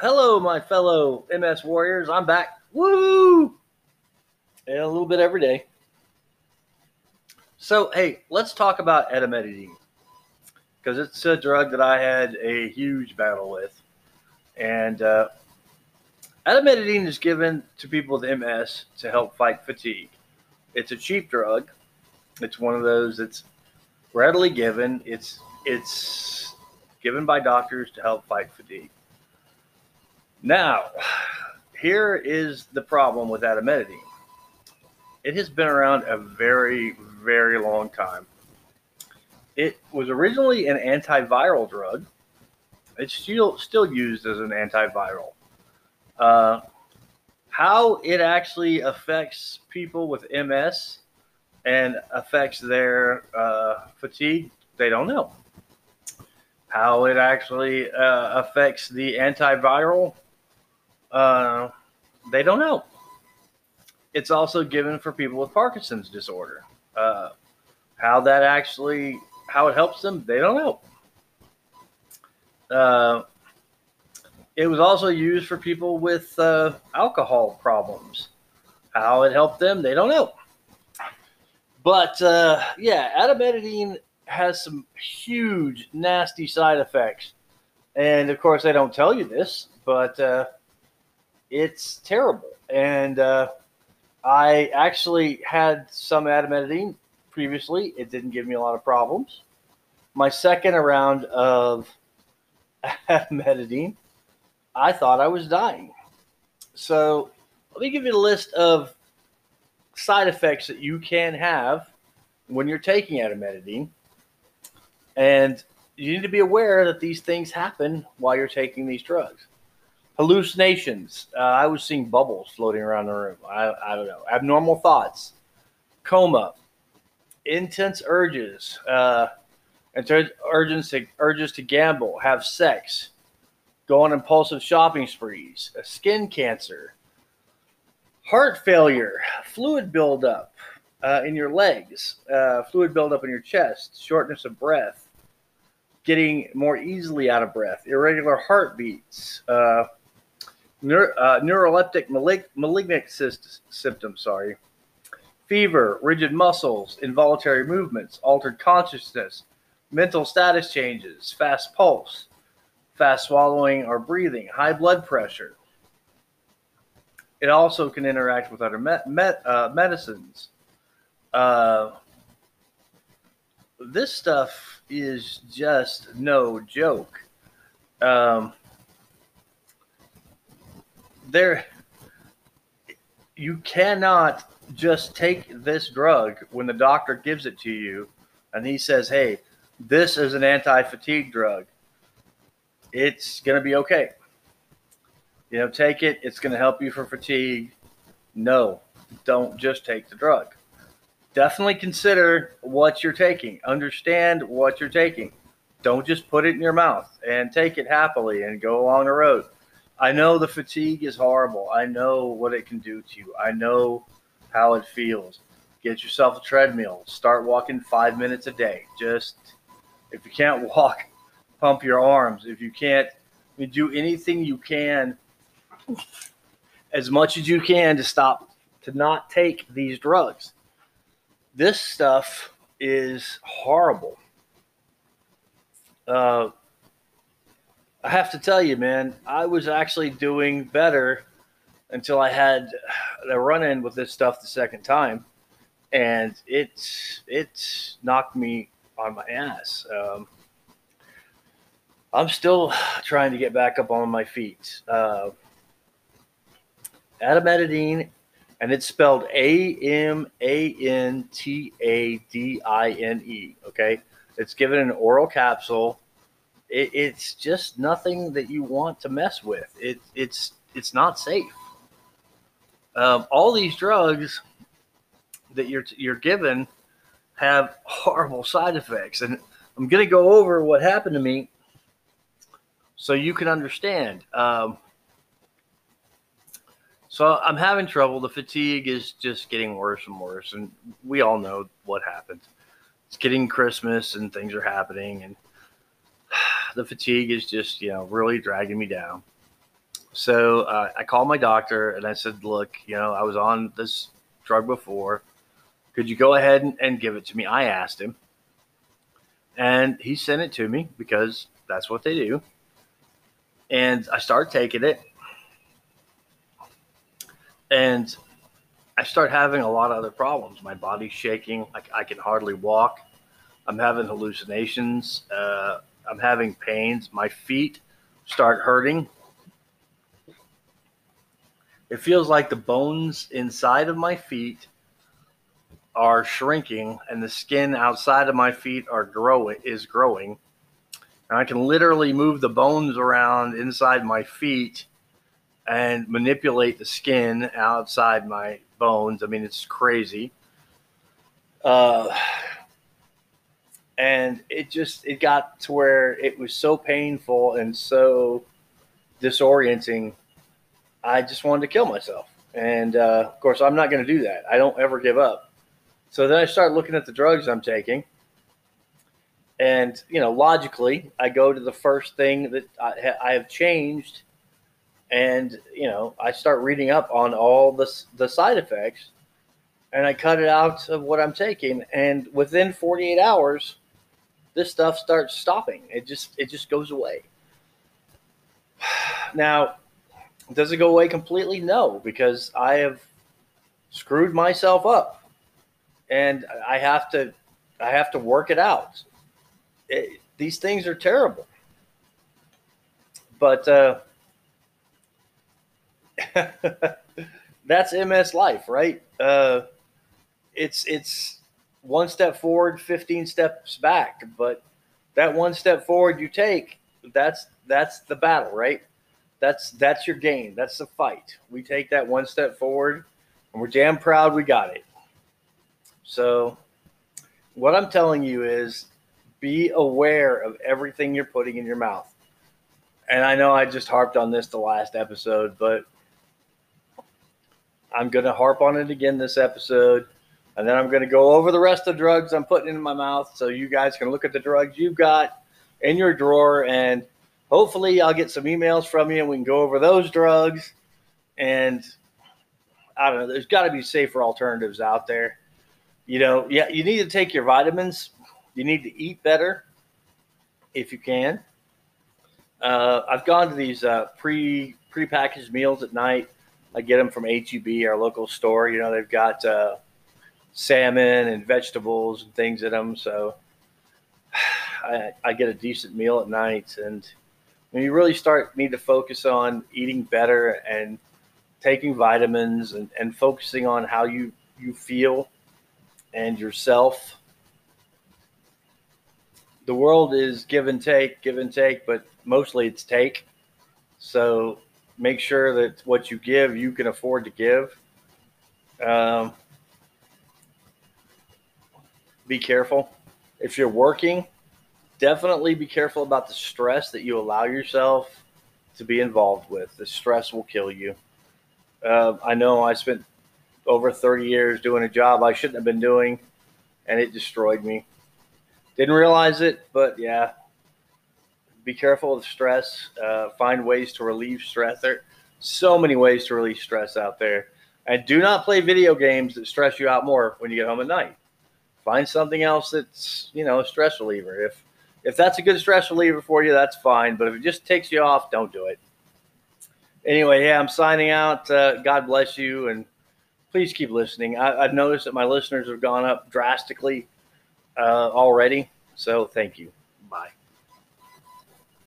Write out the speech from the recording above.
Hello, my fellow MS warriors. I'm back. Woo! And a little bit every day. So, hey, let's talk about amantadine because it's a drug that I had a huge battle with. And uh, amantadine is given to people with MS to help fight fatigue. It's a cheap drug. It's one of those that's readily given. It's it's given by doctors to help fight fatigue. Now, here is the problem with amantadine. It has been around a very, very long time. It was originally an antiviral drug. It's still still used as an antiviral. Uh, how it actually affects people with MS and affects their uh, fatigue, they don't know. How it actually uh, affects the antiviral, uh, they don't know. It's also given for people with Parkinson's disorder. Uh, how that actually, how it helps them, they don't know. Uh, it was also used for people with uh, alcohol problems. How it helped them, they don't know. But uh, yeah, amantadine has some huge, nasty side effects. And of course, they don't tell you this, but uh, it's terrible. And uh, I actually had some amantadine previously. It didn't give me a lot of problems. My second round of amantadine, I thought I was dying. So let me give you a list of side effects that you can have when you're taking amantadine. And you need to be aware that these things happen while you're taking these drugs. Hallucinations. Uh, I was seeing bubbles floating around the room. I, I don't know. Abnormal thoughts. Coma. Intense urges. Uh, urges to, urges to gamble, have sex, go on impulsive shopping sprees, skin cancer, heart failure, fluid buildup uh, in your legs, uh, fluid buildup in your chest, shortness of breath, getting more easily out of breath, irregular heartbeats, uh, uh, neuroleptic malig- malignant symptoms, sorry, fever, rigid muscles, involuntary movements, altered consciousness, mental status changes, fast pulse, fast swallowing or breathing, high blood pressure, it also can interact with other met, uh, medicines. Uh, this stuff is just no joke. Um, there, you cannot just take this drug when the doctor gives it to you and he says, hey, this is an anti fatigue drug. It's going to be okay you know, take it. It's going to help you for fatigue. No, don't just take the drug. Definitely consider what you're taking. Understand what you're taking. Don't just put it in your mouth and take it happily and go along the road. I know the fatigue is horrible. I know what it can do to you. I know how it feels. Get yourself a treadmill. Start walking five minutes a day. Just if you can't walk, pump your arms. If you can't, do anything you can as much as you can to stop to not take these drugs. This stuff is horrible. Uh, I have to tell you, man, I was actually doing better until I had a run in with this stuff the second time, and it's it's knocked me on my ass. Um, I'm still trying to get back up on my feet. Uh, Adamatidine, and it's spelled A M A N T A D I N E. Okay, it's given an oral capsule. It, it's just nothing that you want to mess with. It, it's it's not safe. Um, all these drugs that you're you're given have horrible side effects, and I'm going to go over what happened to me so you can understand. Um, so I'm having trouble. The fatigue is just getting worse and worse, and we all know what happens. It's getting Christmas and things are happening, and the fatigue is just you know really dragging me down. So uh, I called my doctor and I said, look, you know, I was on this drug before. Could you go ahead and, and give it to me? I asked him. And he sent it to me because that's what they do. And I started taking it. And I start having a lot of other problems. My body's shaking. I, I can hardly walk. I'm having hallucinations. Uh, I'm having pains. My feet start hurting. It feels like the bones inside of my feet are shrinking and the skin outside of my feet are growing is growing. And I can literally move the bones around inside my feet and manipulate the skin outside my bones. I mean, it's crazy. Uh, and it just it got to where it was so painful and so disorienting. I just wanted to kill myself. And uh, of course, I'm not going to do that. I don't ever give up. So then I started looking at the drugs I'm taking. And, you know, logically, I go to the first thing that I, I have changed and you know I start reading up on all the the side effects, and I cut it out of what I'm taking, and within 48 hours, this stuff starts stopping. It just it just goes away. Now, does it go away completely? No, because I have screwed myself up, and I have to I have to work it out. It, these things are terrible, but. Uh, that's MS life, right? Uh, it's it's one step forward, fifteen steps back. But that one step forward you take, that's that's the battle, right? That's that's your game. That's the fight. We take that one step forward, and we're damn proud we got it. So, what I'm telling you is, be aware of everything you're putting in your mouth. And I know I just harped on this the last episode, but I'm going to harp on it again this episode. And then I'm going to go over the rest of the drugs I'm putting in my mouth so you guys can look at the drugs you've got in your drawer. And hopefully, I'll get some emails from you and we can go over those drugs. And I don't know, there's got to be safer alternatives out there. You know, yeah, you need to take your vitamins, you need to eat better if you can. Uh, I've gone to these uh, pre pre-packaged meals at night I get them from HEB, our local store. You know, they've got uh, salmon and vegetables and things in them. So I, I, get a decent meal at night. And when you really start need to focus on eating better and taking vitamins and, and focusing on how you, you feel and yourself. The world is give and take, give and take, but mostly it's take. So make sure that what you give, you can afford to give. Um, be careful. If you're working, definitely be careful about the stress that you allow yourself to be involved with. The stress will kill you. Uh, I know I spent over 30 years doing a job I shouldn't have been doing, and it destroyed me. Didn't realize it, but yeah, be careful of stress. Uh, find ways to relieve stress. There so many ways to relieve stress out there. And do not play video games that stress you out more when you get home at night. Find something else that's, you know, a stress reliever. If if that's a good stress reliever for you, that's fine. But if it just takes you off, don't do it. Anyway, yeah, I'm signing out. Uh, God bless you, and please keep listening. I, have noticed that my listeners have gone up drastically uh, already. So thank you. Bye.